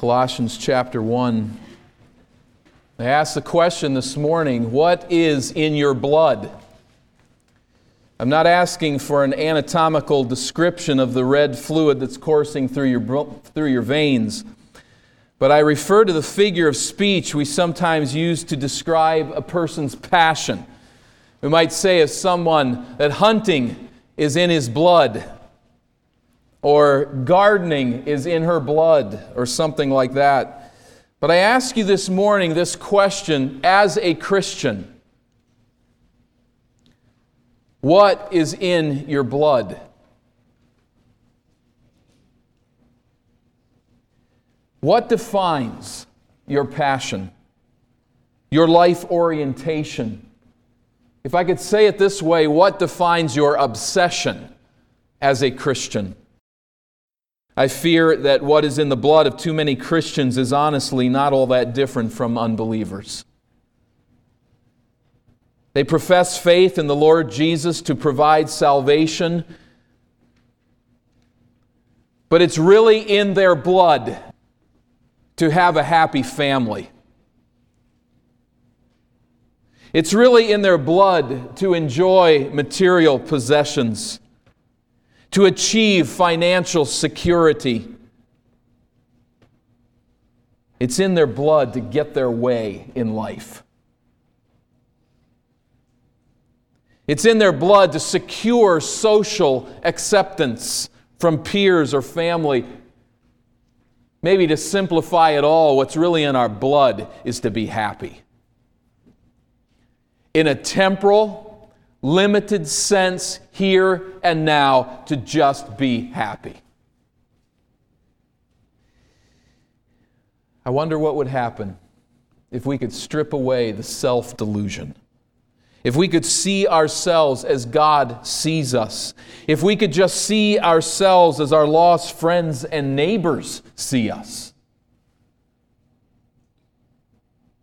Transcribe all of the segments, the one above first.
Colossians chapter 1. I asked the question this morning what is in your blood? I'm not asking for an anatomical description of the red fluid that's coursing through your, through your veins, but I refer to the figure of speech we sometimes use to describe a person's passion. We might say of someone that hunting is in his blood, or gardening is in her blood, or something like that. But I ask you this morning this question as a Christian What is in your blood? What defines your passion, your life orientation? If I could say it this way, what defines your obsession as a Christian? I fear that what is in the blood of too many Christians is honestly not all that different from unbelievers. They profess faith in the Lord Jesus to provide salvation, but it's really in their blood to have a happy family. It's really in their blood to enjoy material possessions, to achieve financial security. It's in their blood to get their way in life. It's in their blood to secure social acceptance from peers or family. Maybe to simplify it all, what's really in our blood is to be happy in a temporal, limited sense here and now to just be happy. I wonder what would happen if we could strip away the self delusion. If we could see ourselves as God sees us, if we could just see ourselves as our lost friends and neighbors see us,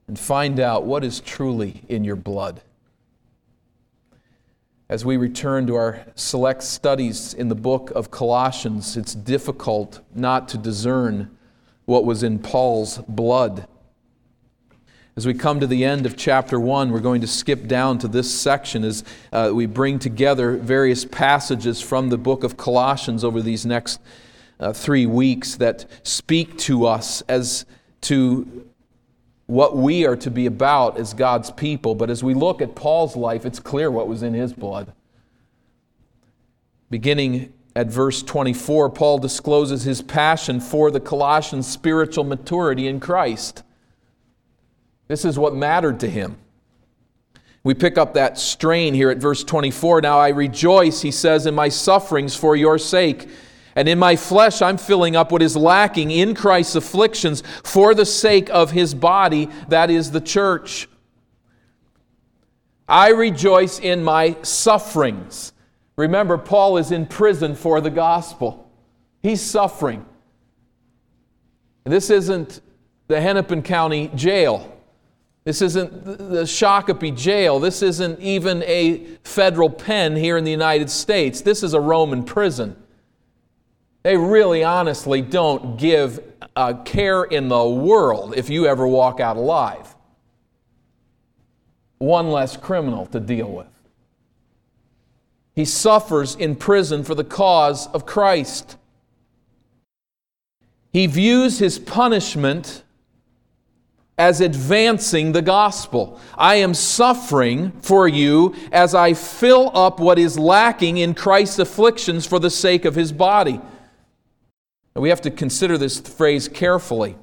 and find out what is truly in your blood. As we return to our select studies in the book of Colossians, it's difficult not to discern what was in Paul's blood. As we come to the end of chapter 1, we're going to skip down to this section as uh, we bring together various passages from the book of Colossians over these next uh, three weeks that speak to us as to what we are to be about as God's people. But as we look at Paul's life, it's clear what was in his blood. Beginning at verse 24, Paul discloses his passion for the Colossians' spiritual maturity in Christ. This is what mattered to him. We pick up that strain here at verse 24. Now I rejoice, he says, in my sufferings for your sake and in my flesh, I'm filling up what is lacking in Christ's afflictions for the sake of his body, that is the church. I rejoice in my sufferings. Remember, Paul is in prison for the gospel. He's suffering. This isn't the Hennepin County jail. This isn't the Shakopee jail. This isn't even a federal pen here in the United States. This is a Roman prison. They really honestly don't give a care in the world if you ever walk out alive. One less criminal to deal with. He suffers in prison for the cause of Christ. He views his punishment as advancing the gospel. I am suffering for you as I fill up what is lacking in Christ's afflictions for the sake of his body. And we have to consider this phrase carefully.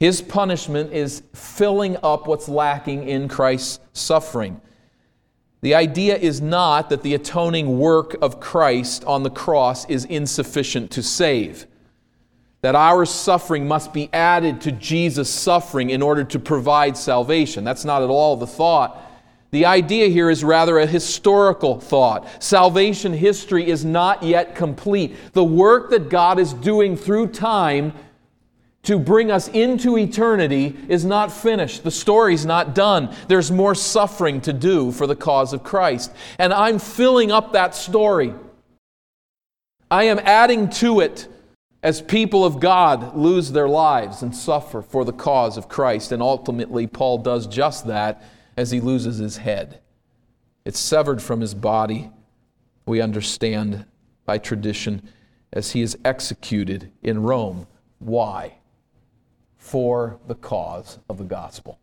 His punishment is filling up what's lacking in Christ's suffering. The idea is not that the atoning work of Christ on the cross is insufficient to save, that our suffering must be added to Jesus' suffering in order to provide salvation. That's not at all the thought. The idea here is rather a historical thought. Salvation history is not yet complete. The work that God is doing through time to bring us into eternity is not finished. The story's not done. There's more suffering to do for the cause of Christ. And I'm filling up that story. I am adding to it as people of God lose their lives and suffer for the cause of Christ. And ultimately, Paul does just that as he loses his head. It's severed from his body, we understand by tradition, as he is executed in Rome. Why? For the cause of the gospel.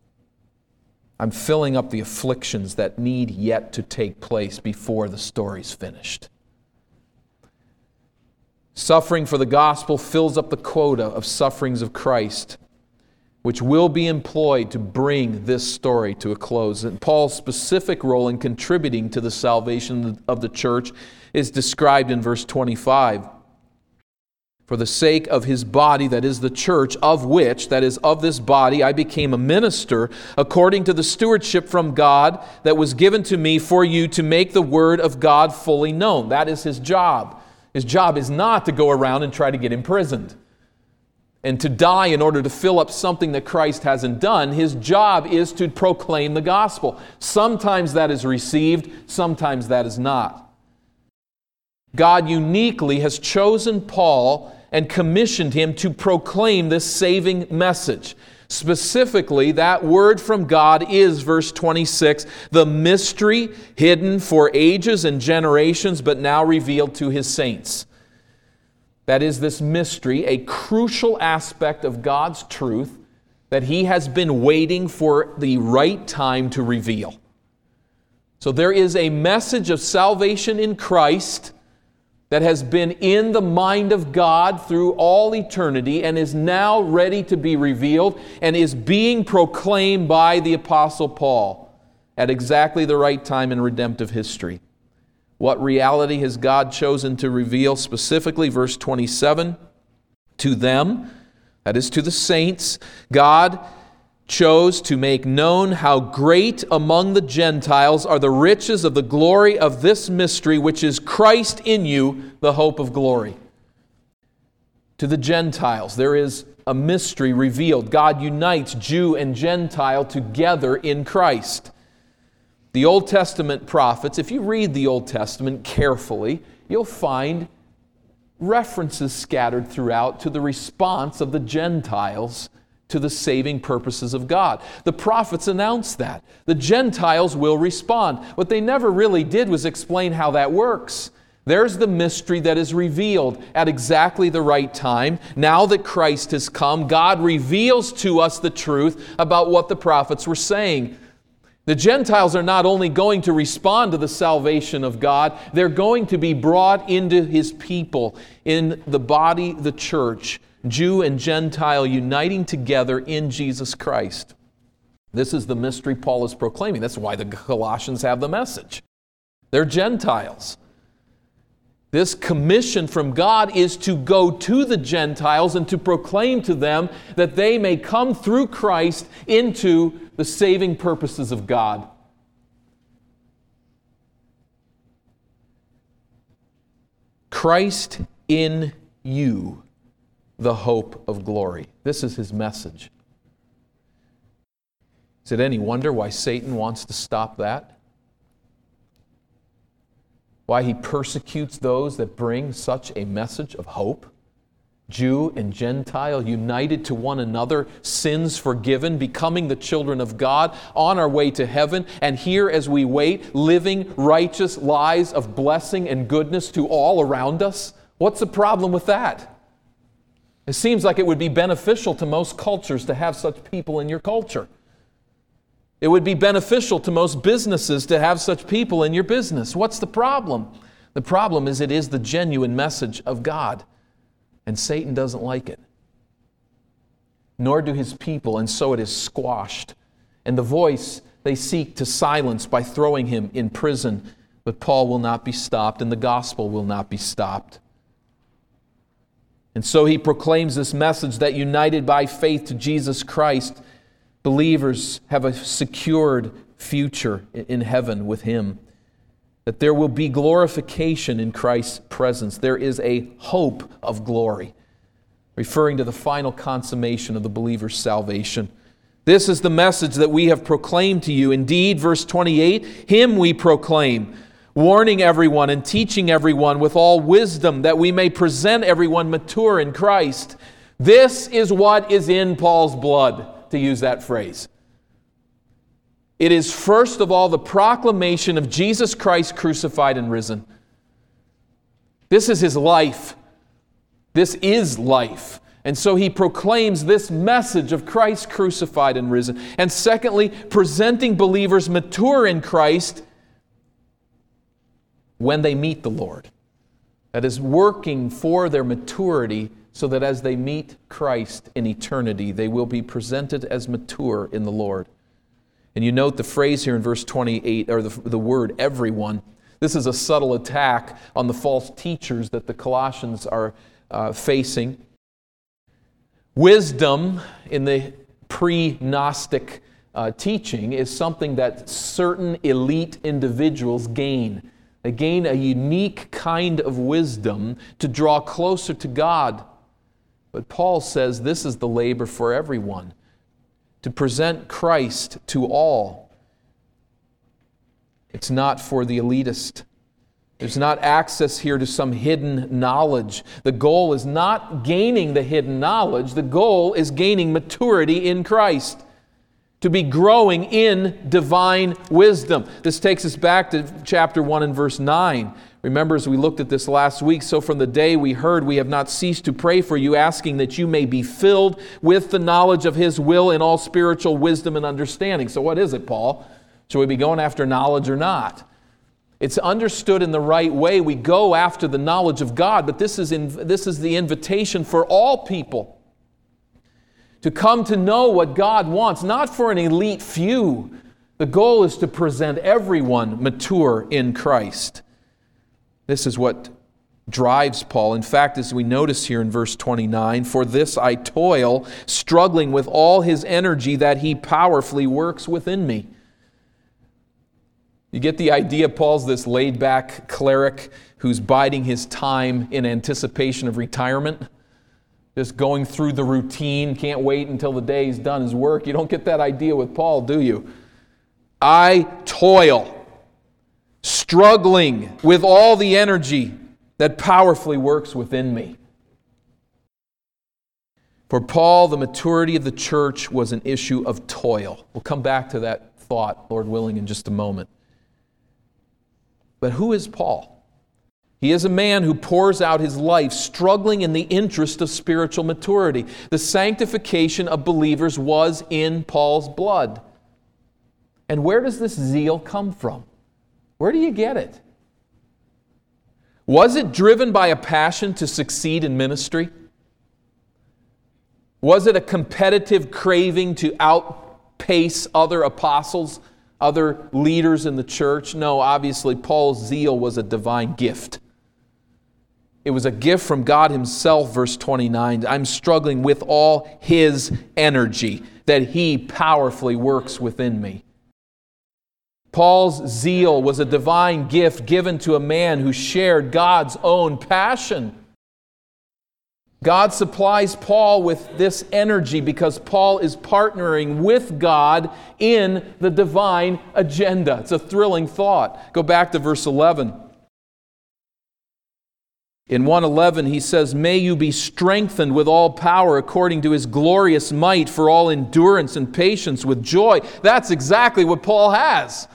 I'm filling up the afflictions that need yet to take place before the story's finished. Suffering for the gospel fills up the quota of sufferings of Christ, which will be employed to bring this story to a close. And Paul's specific role in contributing to the salvation of the church is described in verse 25 for the sake of his body, that is the church, of which, that is, of this body, I became a minister according to the stewardship from God that was given to me for you to make the word of God fully known. That is his job. His job is not to go around and try to get imprisoned and to die in order to fill up something that Christ hasn't done. His job is to proclaim the gospel. Sometimes that is received, sometimes that is not. God uniquely has chosen Paul and commissioned him to proclaim this saving message. Specifically, that word from God is, verse 26, the mystery hidden for ages and generations, but now revealed to his saints. That is, this mystery, a crucial aspect of God's truth that he has been waiting for the right time to reveal. So there is a message of salvation in Christ that has been in the mind of God through all eternity and is now ready to be revealed and is being proclaimed by the Apostle Paul at exactly the right time in redemptive history. What reality has God chosen to reveal specifically? Verse 27 To them, that is to the saints, God chose to make known how great among the Gentiles are the riches of the glory of this mystery, which is Christ in you, the hope of glory. To the Gentiles, there is a mystery revealed. God unites Jew and Gentile together in Christ. The Old Testament prophets, if you read the Old Testament carefully, you'll find references scattered throughout to the response of the Gentiles to the saving purposes of God. The prophets announced that. The Gentiles will respond. What they never really did was explain how that works. There's the mystery that is revealed at exactly the right time. Now that Christ has come, God reveals to us the truth about what the prophets were saying. The Gentiles are not only going to respond to the salvation of God, they're going to be brought into His people, in the body, the church, Jew and Gentile uniting together in Jesus Christ. This is the mystery Paul is proclaiming. That's why the Colossians have the message. They're Gentiles. This commission from God is to go to the Gentiles and to proclaim to them that they may come through Christ into the saving purposes of God. Christ in you the hope of glory. This is his message. Is it any wonder why Satan wants to stop that? Why he persecutes those that bring such a message of hope? Jew and Gentile united to one another, sins forgiven, becoming the children of God, on our way to heaven, and here as we wait, living righteous lives of blessing and goodness to all around us. What's the problem with that? It seems like it would be beneficial to most cultures to have such people in your culture. It would be beneficial to most businesses to have such people in your business. What's the problem? The problem is it is the genuine message of God, and Satan doesn't like it. Nor do his people, and so it is squashed. And the voice they seek to silence by throwing him in prison. But Paul will not be stopped, and the gospel will not be stopped. And so he proclaims this message that united by faith to Jesus Christ, believers have a secured future in heaven with him. That there will be glorification in Christ's presence. There is a hope of glory, referring to the final consummation of the believer's salvation. This is the message that we have proclaimed to you. Indeed, verse 28 Him we proclaim warning everyone and teaching everyone with all wisdom, that we may present everyone mature in Christ. This is what is in Paul's blood, to use that phrase. It is first of all the proclamation of Jesus Christ crucified and risen. This is his life. This is life. And so he proclaims this message of Christ crucified and risen. And secondly, presenting believers mature in Christ when they meet the Lord. That is, working for their maturity so that as they meet Christ in eternity, they will be presented as mature in the Lord. And you note the phrase here in verse 28, or the, the word everyone. This is a subtle attack on the false teachers that the Colossians are uh, facing. Wisdom in the pre Gnostic uh, teaching is something that certain elite individuals gain. They gain a unique kind of wisdom to draw closer to God. But Paul says this is the labor for everyone to present Christ to all. It's not for the elitist. There's not access here to some hidden knowledge. The goal is not gaining the hidden knowledge, the goal is gaining maturity in Christ, to be growing in divine wisdom. This takes us back to chapter 1 and verse 9. Remember, as we looked at this last week, so from the day we heard, we have not ceased to pray for you, asking that you may be filled with the knowledge of His will in all spiritual wisdom and understanding. So, what is it, Paul? Should we be going after knowledge or not? It's understood in the right way. We go after the knowledge of God, but this is, in, this is the invitation for all people to come to know what God wants, not for an elite few. The goal is to present everyone mature in Christ. This is what drives Paul. In fact, as we notice here in verse 29, for this I toil, struggling with all his energy that he powerfully works within me. You get the idea, Paul's this laid back cleric who's biding his time in anticipation of retirement, just going through the routine, can't wait until the day he's done his work. You don't get that idea with Paul, do you? I toil, struggling with all the energy that powerfully works within me. For Paul, the maturity of the church was an issue of toil. We'll come back to that thought, Lord willing, in just a moment. But who is Paul? He is a man who pours out his life struggling in the interest of spiritual maturity. The sanctification of believers was in Paul's blood. And where does this zeal come from? Where do you get it? Was it driven by a passion to succeed in ministry? Was it a competitive craving to outpace other apostles other leaders in the church? No, obviously, Paul's zeal was a divine gift. It was a gift from God Himself, verse 29. I'm struggling with all His energy that He powerfully works within me. Paul's zeal was a divine gift given to a man who shared God's own passion. God supplies Paul with this energy because Paul is partnering with God in the divine agenda. It's a thrilling thought. Go back to verse 11. In 111, he says, May you be strengthened with all power according to his glorious might for all endurance and patience with joy. That's exactly what Paul has.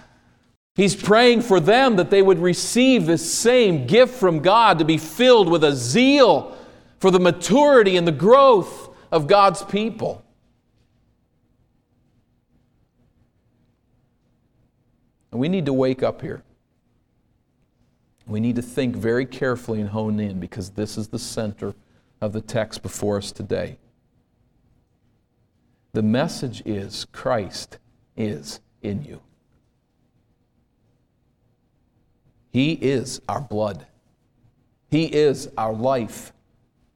He's praying for them that they would receive this same gift from God to be filled with a zeal for the maturity and the growth of God's people. And we need to wake up here. We need to think very carefully and hone in because this is the center of the text before us today. The message is Christ is in you. He is our blood. He is our life.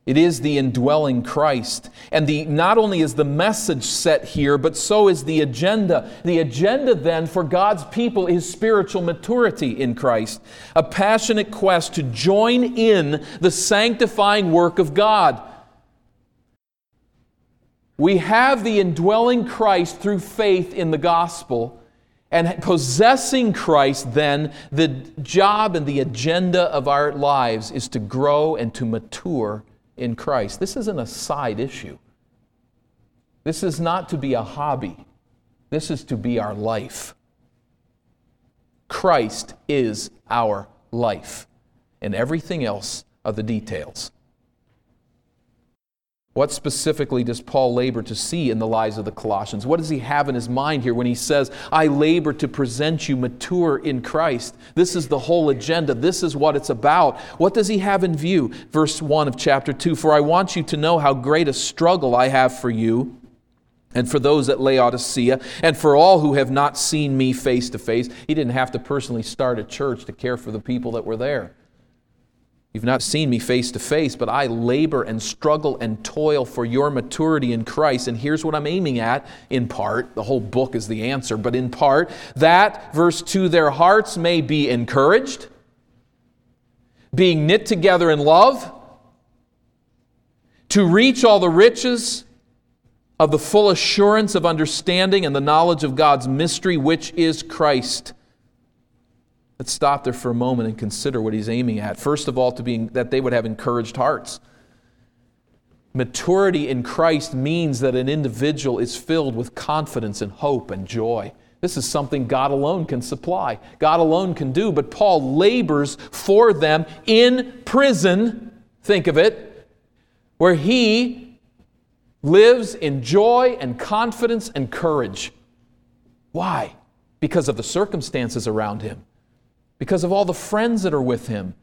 It is the indwelling Christ. And the, not only is the message set here, but so is the agenda. The agenda then for God's people is spiritual maturity in Christ, a passionate quest to join in the sanctifying work of God. We have the indwelling Christ through faith in the gospel, And possessing Christ, then, the job and the agenda of our lives is to grow and to mature in Christ. This isn't a side issue. This is not to be a hobby. This is to be our life. Christ is our life, and everything else are the details. What specifically does Paul labor to see in the lives of the Colossians? What does he have in his mind here when he says, I labor to present you mature in Christ? This is the whole agenda. This is what it's about. What does he have in view? Verse 1 of chapter 2 For I want you to know how great a struggle I have for you and for those at Laodicea, and for all who have not seen me face to face. He didn't have to personally start a church to care for the people that were there. You've not seen me face to face, but I labor and struggle and toil for your maturity in Christ. And here's what I'm aiming at in part. The whole book is the answer, but in part, that, verse 2, their hearts may be encouraged, being knit together in love, to reach all the riches of the full assurance of understanding and the knowledge of God's mystery, which is Christ Let's stop there for a moment and consider what he's aiming at. First of all, to be that they would have encouraged hearts. Maturity in Christ means that an individual is filled with confidence and hope and joy. This is something God alone can supply, God alone can do. But Paul labors for them in prison, think of it, where he lives in joy and confidence and courage. Why? Because of the circumstances around him because of all the friends that are with him.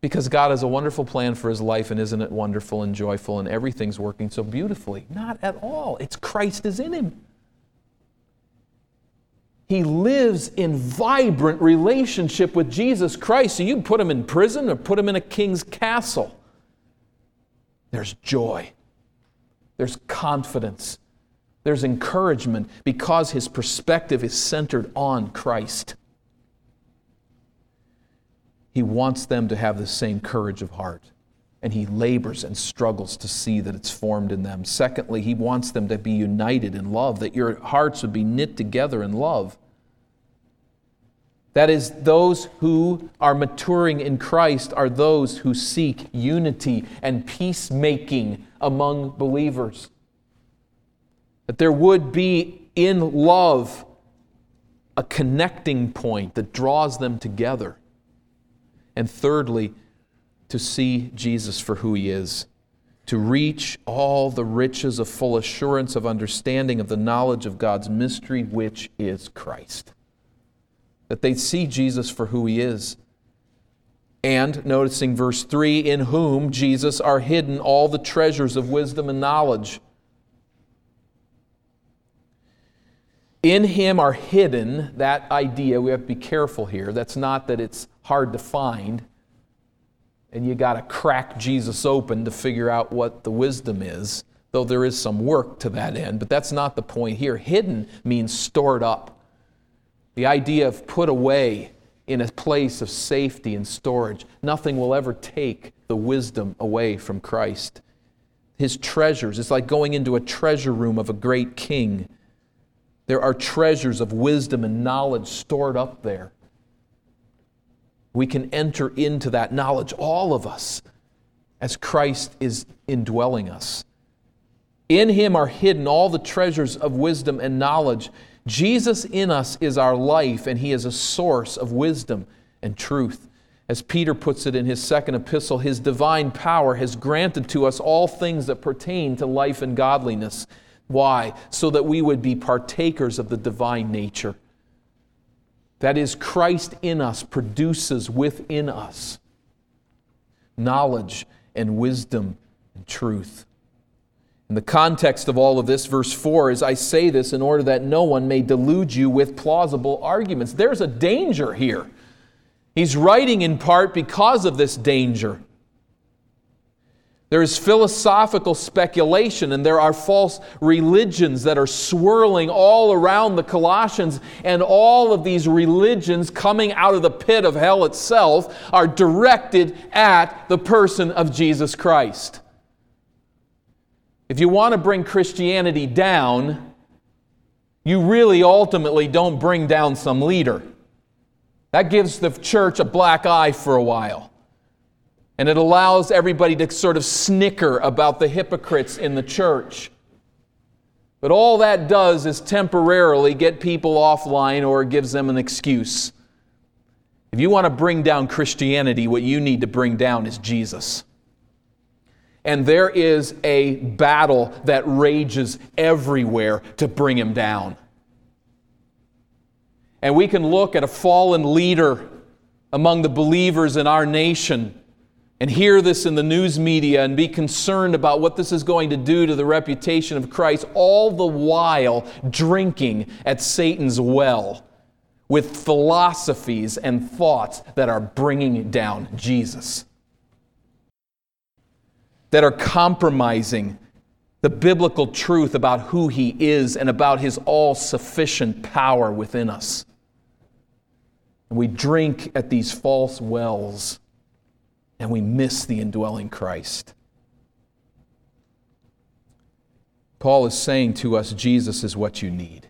Because God has a wonderful plan for his life, and isn't it wonderful and joyful, and everything's working so beautifully? Not at all. It's Christ is in him. He lives in vibrant relationship with Jesus Christ. So you put him in prison or put him in a king's castle. There's joy, there's confidence, there's encouragement because his perspective is centered on Christ. He wants them to have the same courage of heart. And he labors and struggles to see that it's formed in them. Secondly, he wants them to be united in love, that your hearts would be knit together in love. That is, those who are maturing in Christ are those who seek unity and peacemaking among believers. That there would be in love a connecting point that draws them together. And thirdly, to see Jesus for who he is, to reach all the riches of full assurance of understanding of the knowledge of God's mystery, which is Christ. That they see Jesus for who he is. And noticing verse 3 in whom, Jesus, are hidden all the treasures of wisdom and knowledge. In him are hidden, that idea, we have to be careful here. That's not that it's hard to find and you got to crack Jesus open to figure out what the wisdom is, though there is some work to that end. But that's not the point here. Hidden means stored up. The idea of put away in a place of safety and storage. Nothing will ever take the wisdom away from Christ. His treasures, it's like going into a treasure room of a great king. There are treasures of wisdom and knowledge stored up there. We can enter into that knowledge, all of us, as Christ is indwelling us. In him are hidden all the treasures of wisdom and knowledge. Jesus in us is our life, and he is a source of wisdom and truth. As Peter puts it in his second epistle, his divine power has granted to us all things that pertain to life and godliness why? So that we would be partakers of the divine nature. That is, Christ in us produces within us knowledge and wisdom and truth. In the context of all of this, verse 4 is I say this in order that no one may delude you with plausible arguments. There's a danger here. He's writing in part because of this danger. There is philosophical speculation, and there are false religions that are swirling all around the Colossians, and all of these religions coming out of the pit of hell itself are directed at the person of Jesus Christ. If you want to bring Christianity down, you really ultimately don't bring down some leader. That gives the church a black eye for a while. And it allows everybody to sort of snicker about the hypocrites in the church. But all that does is temporarily get people offline or gives them an excuse. If you want to bring down Christianity, what you need to bring down is Jesus. And there is a battle that rages everywhere to bring him down. And we can look at a fallen leader among the believers in our nation and hear this in the news media and be concerned about what this is going to do to the reputation of Christ, all the while drinking at Satan's well with philosophies and thoughts that are bringing down Jesus that are compromising the biblical truth about who He is and about His all sufficient power within us. And we drink at these false wells and we miss the indwelling Christ. Paul is saying to us, Jesus is what you need.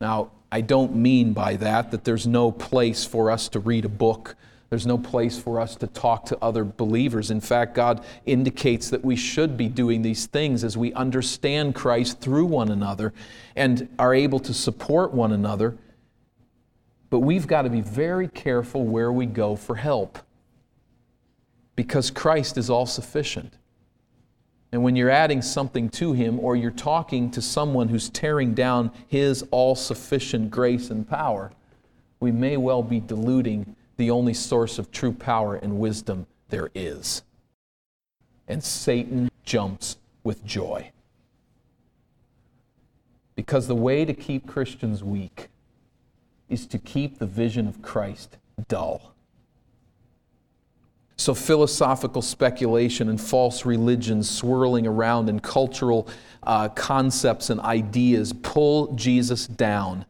Now, I don't mean by that that there's no place for us to read a book there's no place for us to talk to other believers. In fact, God indicates that we should be doing these things as we understand Christ through one another and are able to support one another. But we've got to be very careful where we go for help because Christ is all sufficient. And when you're adding something to Him or you're talking to someone who's tearing down His all sufficient grace and power, we may well be diluting the only source of true power and wisdom there is. And Satan jumps with joy. Because the way to keep Christians weak is to keep the vision of Christ dull. So, philosophical speculation and false religions swirling around and cultural uh, concepts and ideas pull Jesus down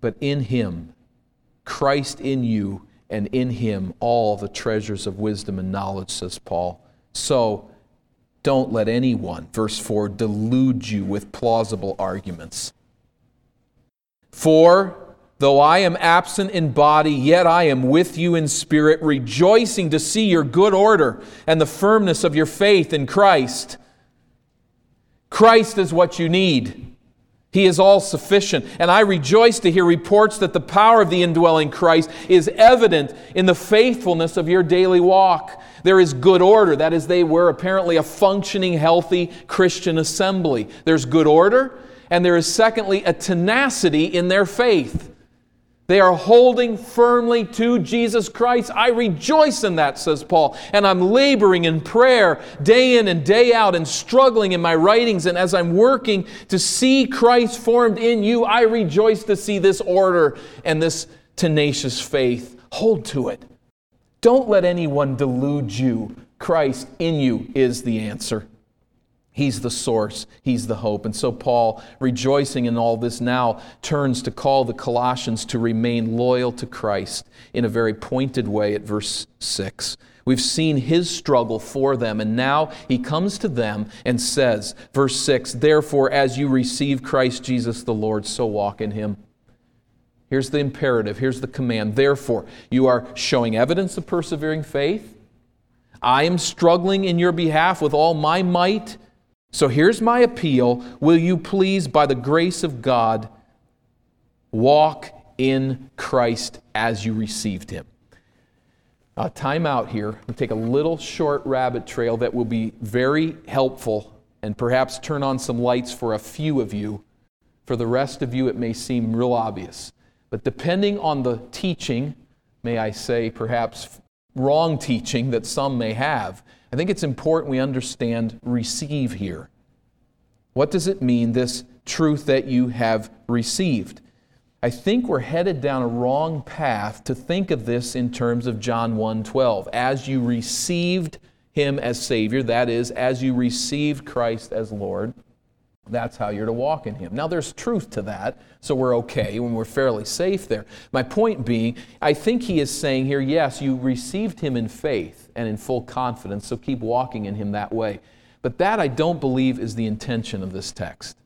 but in him, Christ in you, and in him all the treasures of wisdom and knowledge, says Paul. So don't let anyone, verse 4, delude you with plausible arguments. For though I am absent in body, yet I am with you in spirit, rejoicing to see your good order and the firmness of your faith in Christ. Christ is what you need. He is all sufficient. And I rejoice to hear reports that the power of the indwelling Christ is evident in the faithfulness of your daily walk. There is good order. That is, they were apparently a functioning, healthy Christian assembly. There's good order, and there is, secondly, a tenacity in their faith. They are holding firmly to Jesus Christ. I rejoice in that, says Paul. And I'm laboring in prayer day in and day out and struggling in my writings. And as I'm working to see Christ formed in you, I rejoice to see this order and this tenacious faith. Hold to it. Don't let anyone delude you. Christ in you is the answer. He's the source, He's the hope. And so, Paul, rejoicing in all this now, turns to call the Colossians to remain loyal to Christ in a very pointed way at verse 6. We've seen his struggle for them, and now he comes to them and says, verse 6 Therefore, as you receive Christ Jesus the Lord, so walk in him. Here's the imperative, here's the command. Therefore, you are showing evidence of persevering faith. I am struggling in your behalf with all my might so here's my appeal. Will you please, by the grace of God, walk in Christ as you received him? Uh, time out here. We'll take a little short rabbit trail that will be very helpful and perhaps turn on some lights for a few of you. For the rest of you, it may seem real obvious. But depending on the teaching, may I say, perhaps wrong teaching that some may have, I think it's important we understand receive here. What does it mean, this truth that you have received? I think we're headed down a wrong path to think of this in terms of John 1:12. As you received him as savior, that is as you received Christ as Lord, that's how you're to walk in Him. Now, there's truth to that, so we're okay when we're fairly safe there. My point being, I think He is saying here, yes, you received Him in faith and in full confidence, so keep walking in Him that way. But that I don't believe is the intention of this text.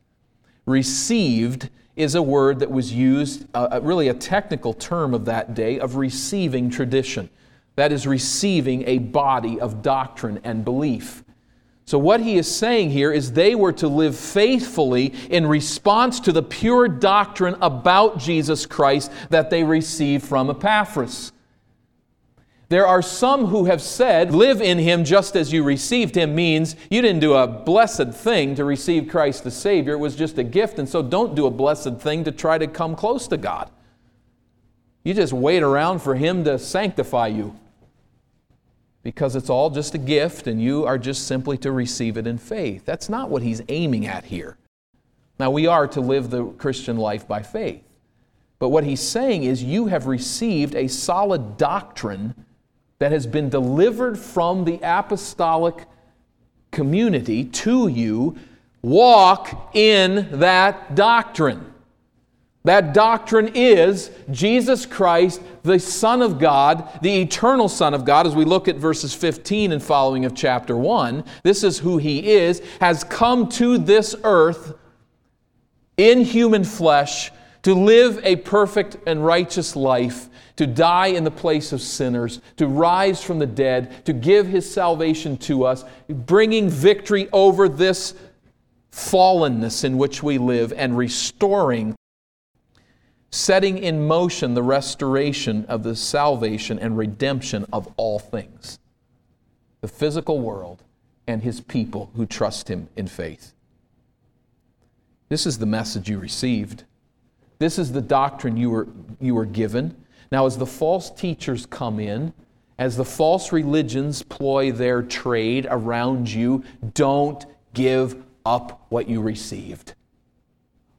Received is a word that was used, uh, really a technical term of that day, of receiving tradition. That is, receiving a body of doctrine and belief. So, what he is saying here is they were to live faithfully in response to the pure doctrine about Jesus Christ that they received from Epaphras. There are some who have said, live in him just as you received him means you didn't do a blessed thing to receive Christ the Savior. It was just a gift, and so don't do a blessed thing to try to come close to God. You just wait around for him to sanctify you because it's all just a gift and you are just simply to receive it in faith. That's not what he's aiming at here. Now, we are to live the Christian life by faith. But what he's saying is you have received a solid doctrine that has been delivered from the apostolic community to you. Walk in that doctrine. That doctrine is Jesus Christ, the Son of God, the eternal Son of God, as we look at verses 15 and following of chapter 1. This is who He is, has come to this earth in human flesh to live a perfect and righteous life, to die in the place of sinners, to rise from the dead, to give His salvation to us, bringing victory over this fallenness in which we live and restoring setting in motion the restoration of the salvation and redemption of all things the physical world and his people who trust him in faith. This is the message you received. This is the doctrine you were, you were given. Now, as the false teachers come in, as the false religions ploy their trade around you, don't give up what you received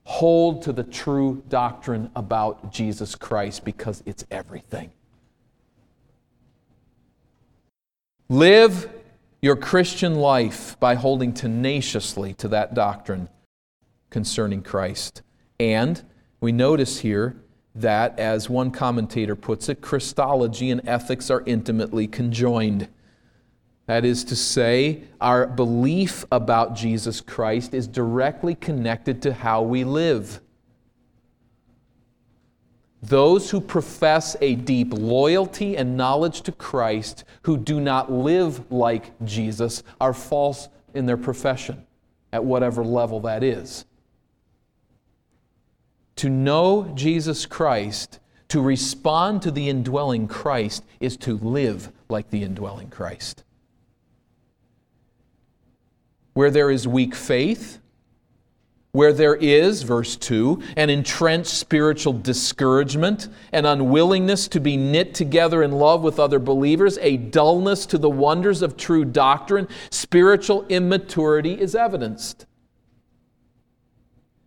hold to the true doctrine about Jesus Christ because it's everything. Live your Christian life by holding tenaciously to that doctrine concerning Christ. And we notice here that, as one commentator puts it, Christology and ethics are intimately conjoined. That is to say, our belief about Jesus Christ is directly connected to how we live. Those who profess a deep loyalty and knowledge to Christ, who do not live like Jesus, are false in their profession, at whatever level that is. To know Jesus Christ, to respond to the indwelling Christ, is to live like the indwelling Christ. Where there is weak faith, where there is, verse 2, an entrenched spiritual discouragement, an unwillingness to be knit together in love with other believers, a dullness to the wonders of true doctrine, spiritual immaturity is evidenced.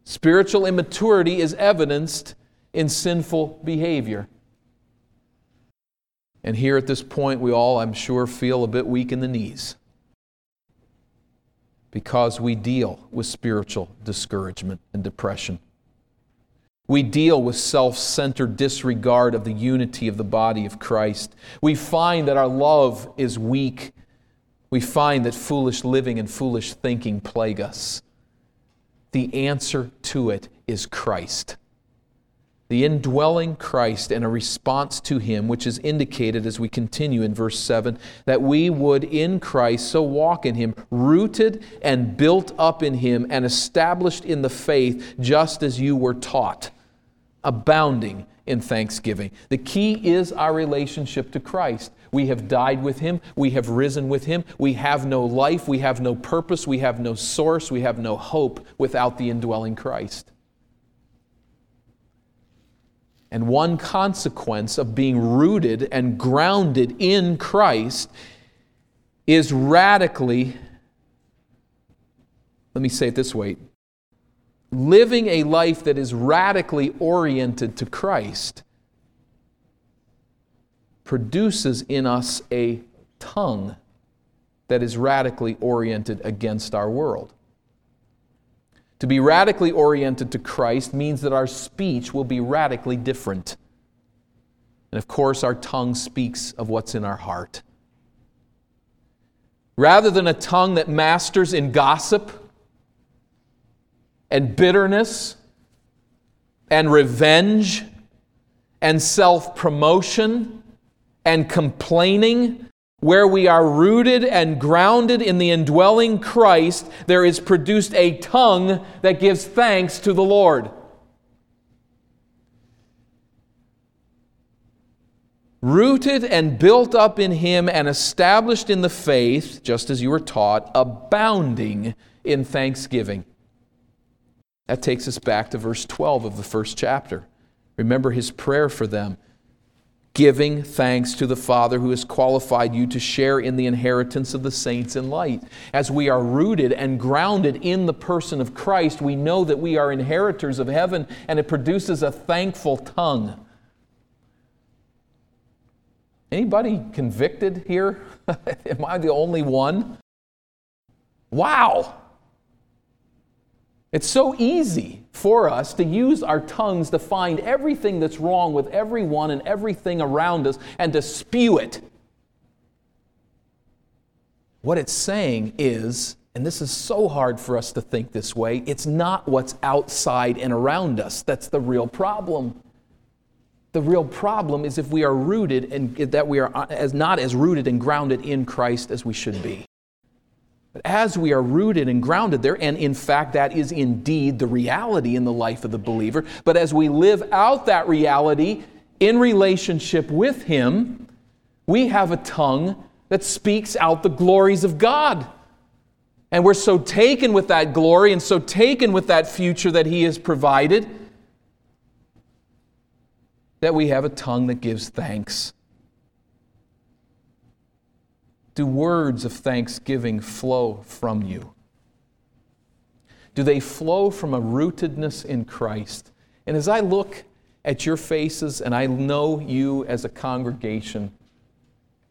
Spiritual immaturity is evidenced in sinful behavior. And here at this point, we all, I'm sure, feel a bit weak in the knees because we deal with spiritual discouragement and depression. We deal with self centered disregard of the unity of the body of Christ. We find that our love is weak. We find that foolish living and foolish thinking plague us. The answer to it is Christ the indwelling Christ and a response to Him, which is indicated as we continue in verse 7 that we would in Christ so walk in Him, rooted and built up in Him, and established in the faith, just as you were taught, abounding in thanksgiving. The key is our relationship to Christ. We have died with Him, we have risen with Him, we have no life, we have no purpose, we have no source, we have no hope without the indwelling Christ. And one consequence of being rooted and grounded in Christ is radically, let me say it this way living a life that is radically oriented to Christ produces in us a tongue that is radically oriented against our world. To be radically oriented to Christ means that our speech will be radically different. And of course, our tongue speaks of what's in our heart. rather than a tongue that masters in gossip and bitterness and revenge and self promotion and complaining, where we are rooted and grounded in the indwelling Christ, there is produced a tongue that gives thanks to the Lord. Rooted and built up in Him and established in the faith, just as you were taught, abounding in thanksgiving. That takes us back to verse 12 of the first chapter. Remember his prayer for them giving thanks to the Father who has qualified you to share in the inheritance of the saints in light. As we are rooted and grounded in the person of Christ, we know that we are inheritors of heaven, and it produces a thankful tongue. Anybody convicted here? Am I the only one? Wow! It's so easy for us to use our tongues to find everything that's wrong with everyone and everything around us and to spew it. What it's saying is, and this is so hard for us to think this way, it's not what's outside and around us that's the real problem. The real problem is if we are rooted and that we are uh, as not as rooted and grounded in Christ as we should be. But as we are rooted and grounded there, and in fact, that is indeed the reality in the life of the believer, but as we live out that reality in relationship with Him, we have a tongue that speaks out the glories of God. And we're so taken with that glory and so taken with that future that He has provided that we have a tongue that gives thanks do words of thanksgiving flow from you? Do they flow from a rootedness in Christ? And as I look at your faces and I know you as a congregation,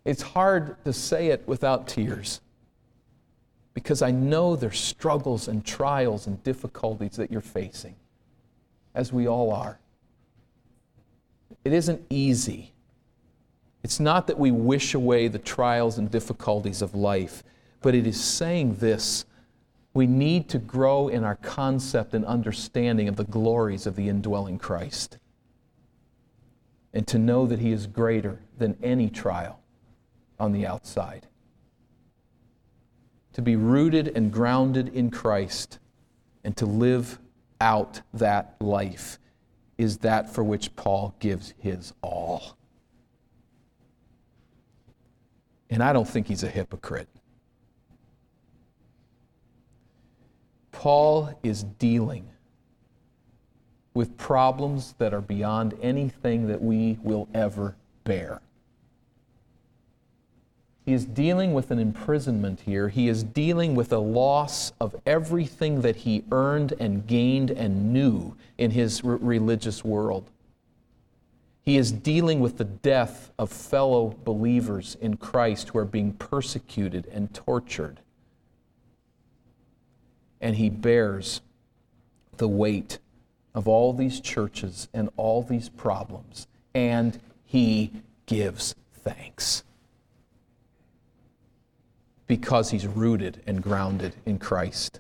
it's hard to say it without tears because I know there's struggles and trials and difficulties that you're facing, as we all are. It isn't easy. It's not that we wish away the trials and difficulties of life, but it is saying this we need to grow in our concept and understanding of the glories of the indwelling Christ. And to know that He is greater than any trial on the outside. To be rooted and grounded in Christ and to live out that life is that for which Paul gives his all. And I don't think he's a hypocrite. Paul is dealing with problems that are beyond anything that we will ever bear. He is dealing with an imprisonment here. He is dealing with a loss of everything that he earned and gained and knew in his religious world. He is dealing with the death of fellow believers in Christ who are being persecuted and tortured. And he bears the weight of all these churches and all these problems, and he gives thanks because he's rooted and grounded in Christ.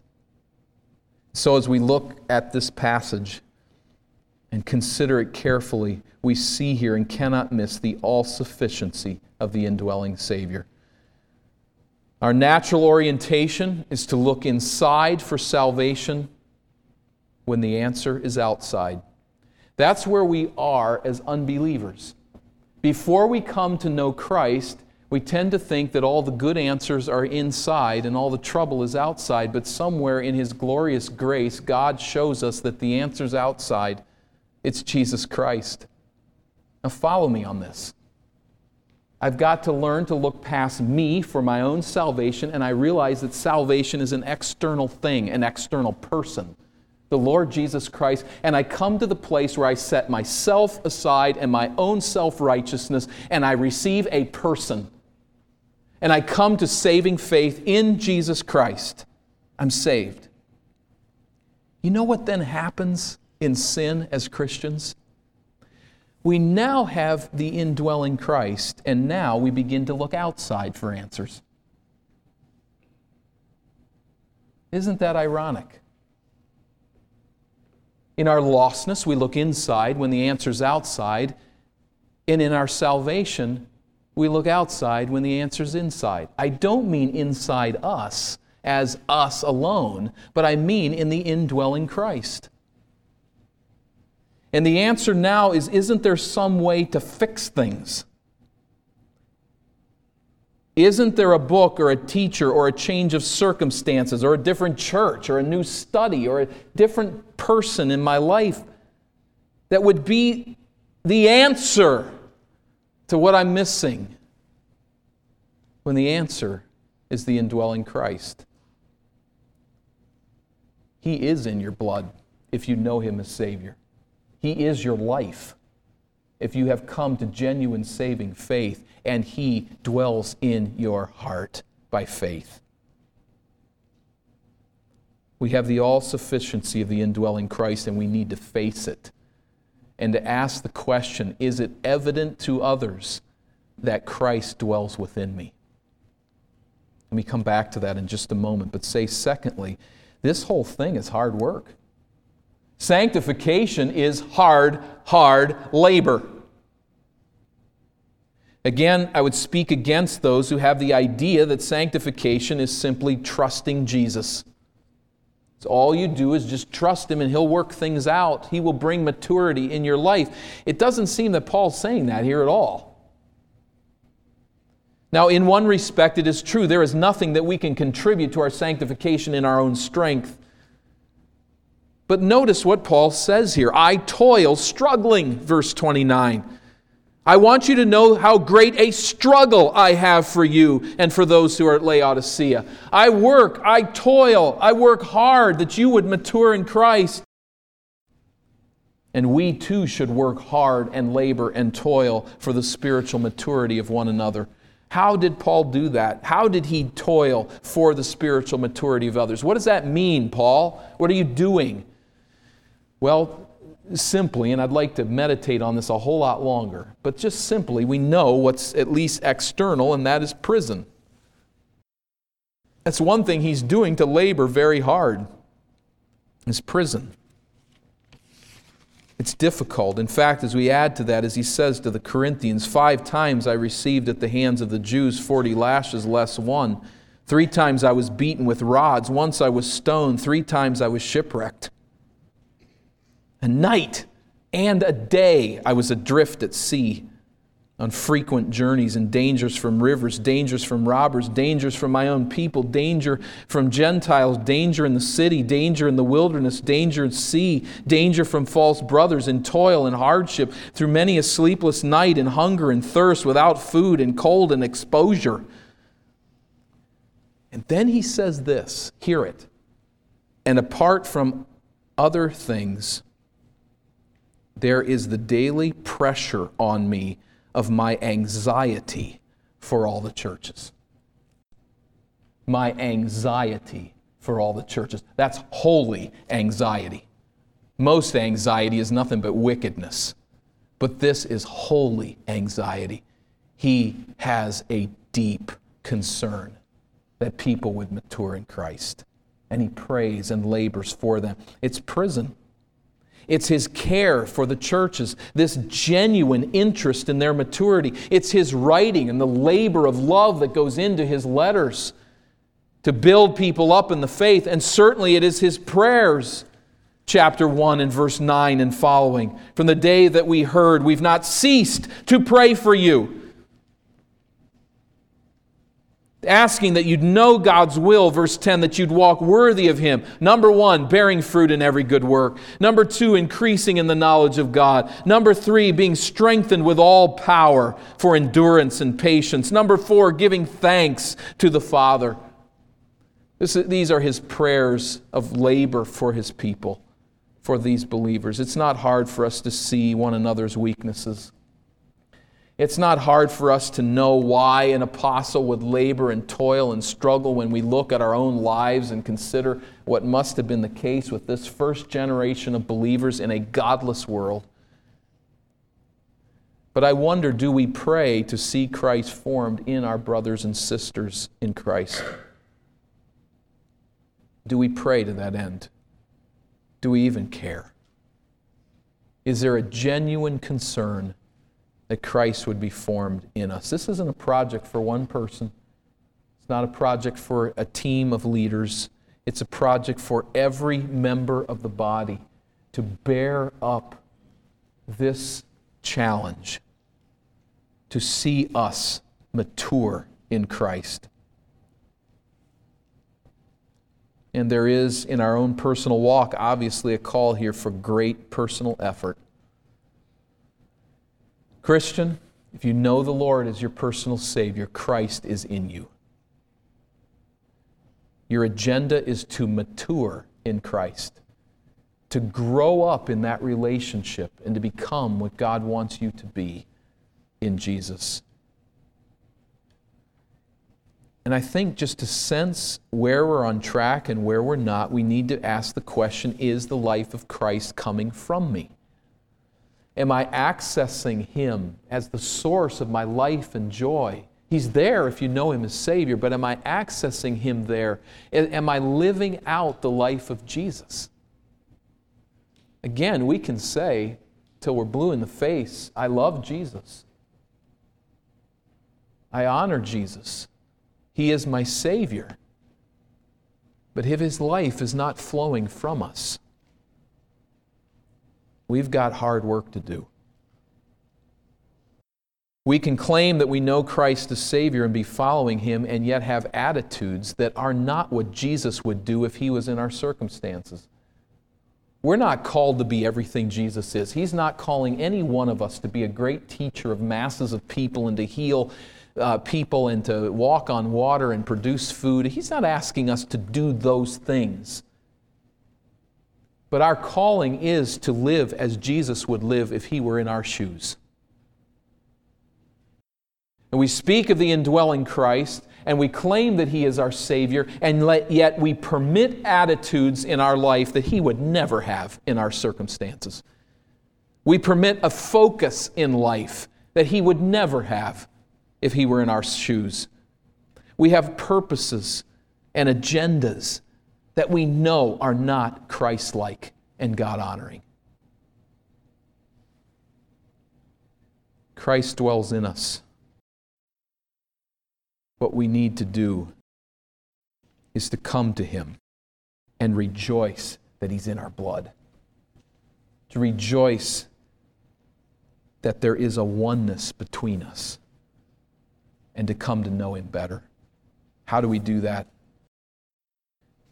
So, as we look at this passage and consider it carefully, we see here and cannot miss the all sufficiency of the indwelling Savior. Our natural orientation is to look inside for salvation when the answer is outside. That's where we are as unbelievers. Before we come to know Christ, we tend to think that all the good answers are inside and all the trouble is outside, but somewhere in His glorious grace, God shows us that the answer's outside. It's Jesus Christ. Now, follow me on this. I've got to learn to look past me for my own salvation, and I realize that salvation is an external thing, an external person, the Lord Jesus Christ. And I come to the place where I set myself aside and my own self righteousness, and I receive a person. And I come to saving faith in Jesus Christ. I'm saved. You know what then happens in sin as Christians? we now have the indwelling Christ, and now we begin to look outside for answers. Isn't that ironic? In our lostness, we look inside when the answer's outside. And in our salvation, we look outside when the answer's inside. I don't mean inside us as us alone, but I mean in the indwelling Christ. And the answer now is isn't there some way to fix things? Isn't there a book or a teacher or a change of circumstances or a different church or a new study or a different person in my life that would be the answer to what I'm missing? When the answer is the indwelling Christ. He is in your blood if you know Him as Savior. He is your life if you have come to genuine saving faith and He dwells in your heart by faith. We have the all sufficiency of the indwelling Christ, and we need to face it and to ask the question is it evident to others that Christ dwells within me? Let me come back to that in just a moment, but say, secondly, this whole thing is hard work. Sanctification is hard, hard labor. Again, I would speak against those who have the idea that sanctification is simply trusting Jesus. All you do is just trust Him and He'll work things out. He will bring maturity in your life. It doesn't seem that Paul's saying that here at all. Now, in one respect, it is true. There is nothing that we can contribute to our sanctification in our own strength. But notice what Paul says here I toil, struggling, verse 29. I want you to know how great a struggle I have for you and for those who are at Laodicea. I work, I toil, I work hard that you would mature in Christ. And we too should work hard and labor and toil for the spiritual maturity of one another. How did Paul do that? How did he toil for the spiritual maturity of others? What does that mean, Paul? What are you doing? Well, simply, and I'd like to meditate on this a whole lot longer, but just simply, we know what's at least external, and that is prison. That's one thing he's doing to labor very hard is prison. It's difficult. In fact, as we add to that, as he says to the Corinthians, five times I received at the hands of the Jews 40 lashes less one. Three times I was beaten with rods. Once I was stoned. Three times I was shipwrecked. A night and a day I was adrift at sea on frequent journeys and dangers from rivers, dangers from robbers, dangers from my own people, danger from Gentiles, danger in the city, danger in the wilderness, danger at sea, danger from false brothers, in toil and hardship, through many a sleepless night, in hunger and thirst, without food, and cold and exposure. And then he says this hear it. And apart from other things, there is the daily pressure on me of my anxiety for all the churches. My anxiety for all the churches. That's holy anxiety. Most anxiety is nothing but wickedness, but this is holy anxiety. He has a deep concern that people would mature in Christ, and he prays and labors for them. It's prison. It's his care for the churches, this genuine interest in their maturity. It's his writing and the labor of love that goes into his letters to build people up in the faith. And certainly it is his prayers, chapter 1 and verse 9 and following. From the day that we heard, we've not ceased to pray for you asking that you'd know God's will, verse 10, that you'd walk worthy of Him. Number one, bearing fruit in every good work. Number two, increasing in the knowledge of God. Number three, being strengthened with all power for endurance and patience. Number four, giving thanks to the Father. This, these are His prayers of labor for His people, for these believers. It's not hard for us to see one another's weaknesses. It's not hard for us to know why an apostle would labor and toil and struggle when we look at our own lives and consider what must have been the case with this first generation of believers in a godless world. But I wonder do we pray to see Christ formed in our brothers and sisters in Christ? Do we pray to that end? Do we even care? Is there a genuine concern that Christ would be formed in us? This isn't a project for one person. It's not a project for a team of leaders. It's a project for every member of the body to bear up this challenge to see us mature in Christ. And there is, in our own personal walk, obviously a call here for great personal effort. Christian, if you know the Lord as your personal Savior, Christ is in you. Your agenda is to mature in Christ, to grow up in that relationship, and to become what God wants you to be in Jesus. And I think just to sense where we're on track and where we're not, we need to ask the question is the life of Christ coming from me? Am I accessing Him as the source of my life and joy? He's there if you know Him as Savior, but am I accessing Him there? Am I living out the life of Jesus? Again, we can say till we're blue in the face, I love Jesus. I honor Jesus. He is my Savior. But if His life is not flowing from us, we've got hard work to do. We can claim that we know Christ as Savior and be following Him and yet have attitudes that are not what Jesus would do if He was in our circumstances. We're not called to be everything Jesus is. He's not calling any one of us to be a great teacher of masses of people and to heal uh, people and to walk on water and produce food. He's not asking us to do those things. But our calling is to live as Jesus would live if he were in our shoes. And we speak of the indwelling Christ and we claim that he is our Savior, and yet we permit attitudes in our life that he would never have in our circumstances. We permit a focus in life that he would never have if he were in our shoes. We have purposes and agendas that we know are not Christ like and God honoring. Christ dwells in us. What we need to do is to come to Him and rejoice that He's in our blood. To rejoice that there is a oneness between us and to come to know Him better. How do we do that?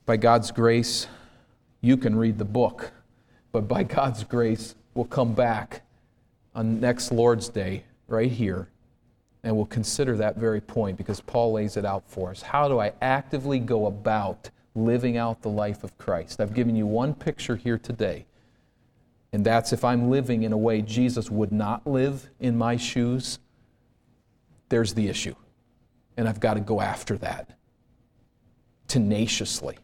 By God's grace, you can read the book, but by God's grace, we'll come back on next Lord's Day, right here, and we'll consider that very point because Paul lays it out for us. How do I actively go about living out the life of Christ? I've given you one picture here today, and that's if I'm living in a way Jesus would not live in my shoes, there's the issue. And I've got to go after that tenaciously.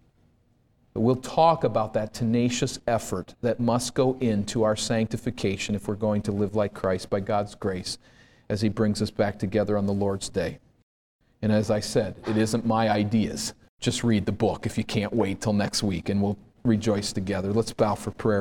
We'll talk about that tenacious effort that must go into our sanctification if we're going to live like Christ by God's grace as He brings us back together on the Lord's day. And as I said, it isn't my ideas. Just read the book if you can't wait till next week, and we'll rejoice together. Let's bow for prayer.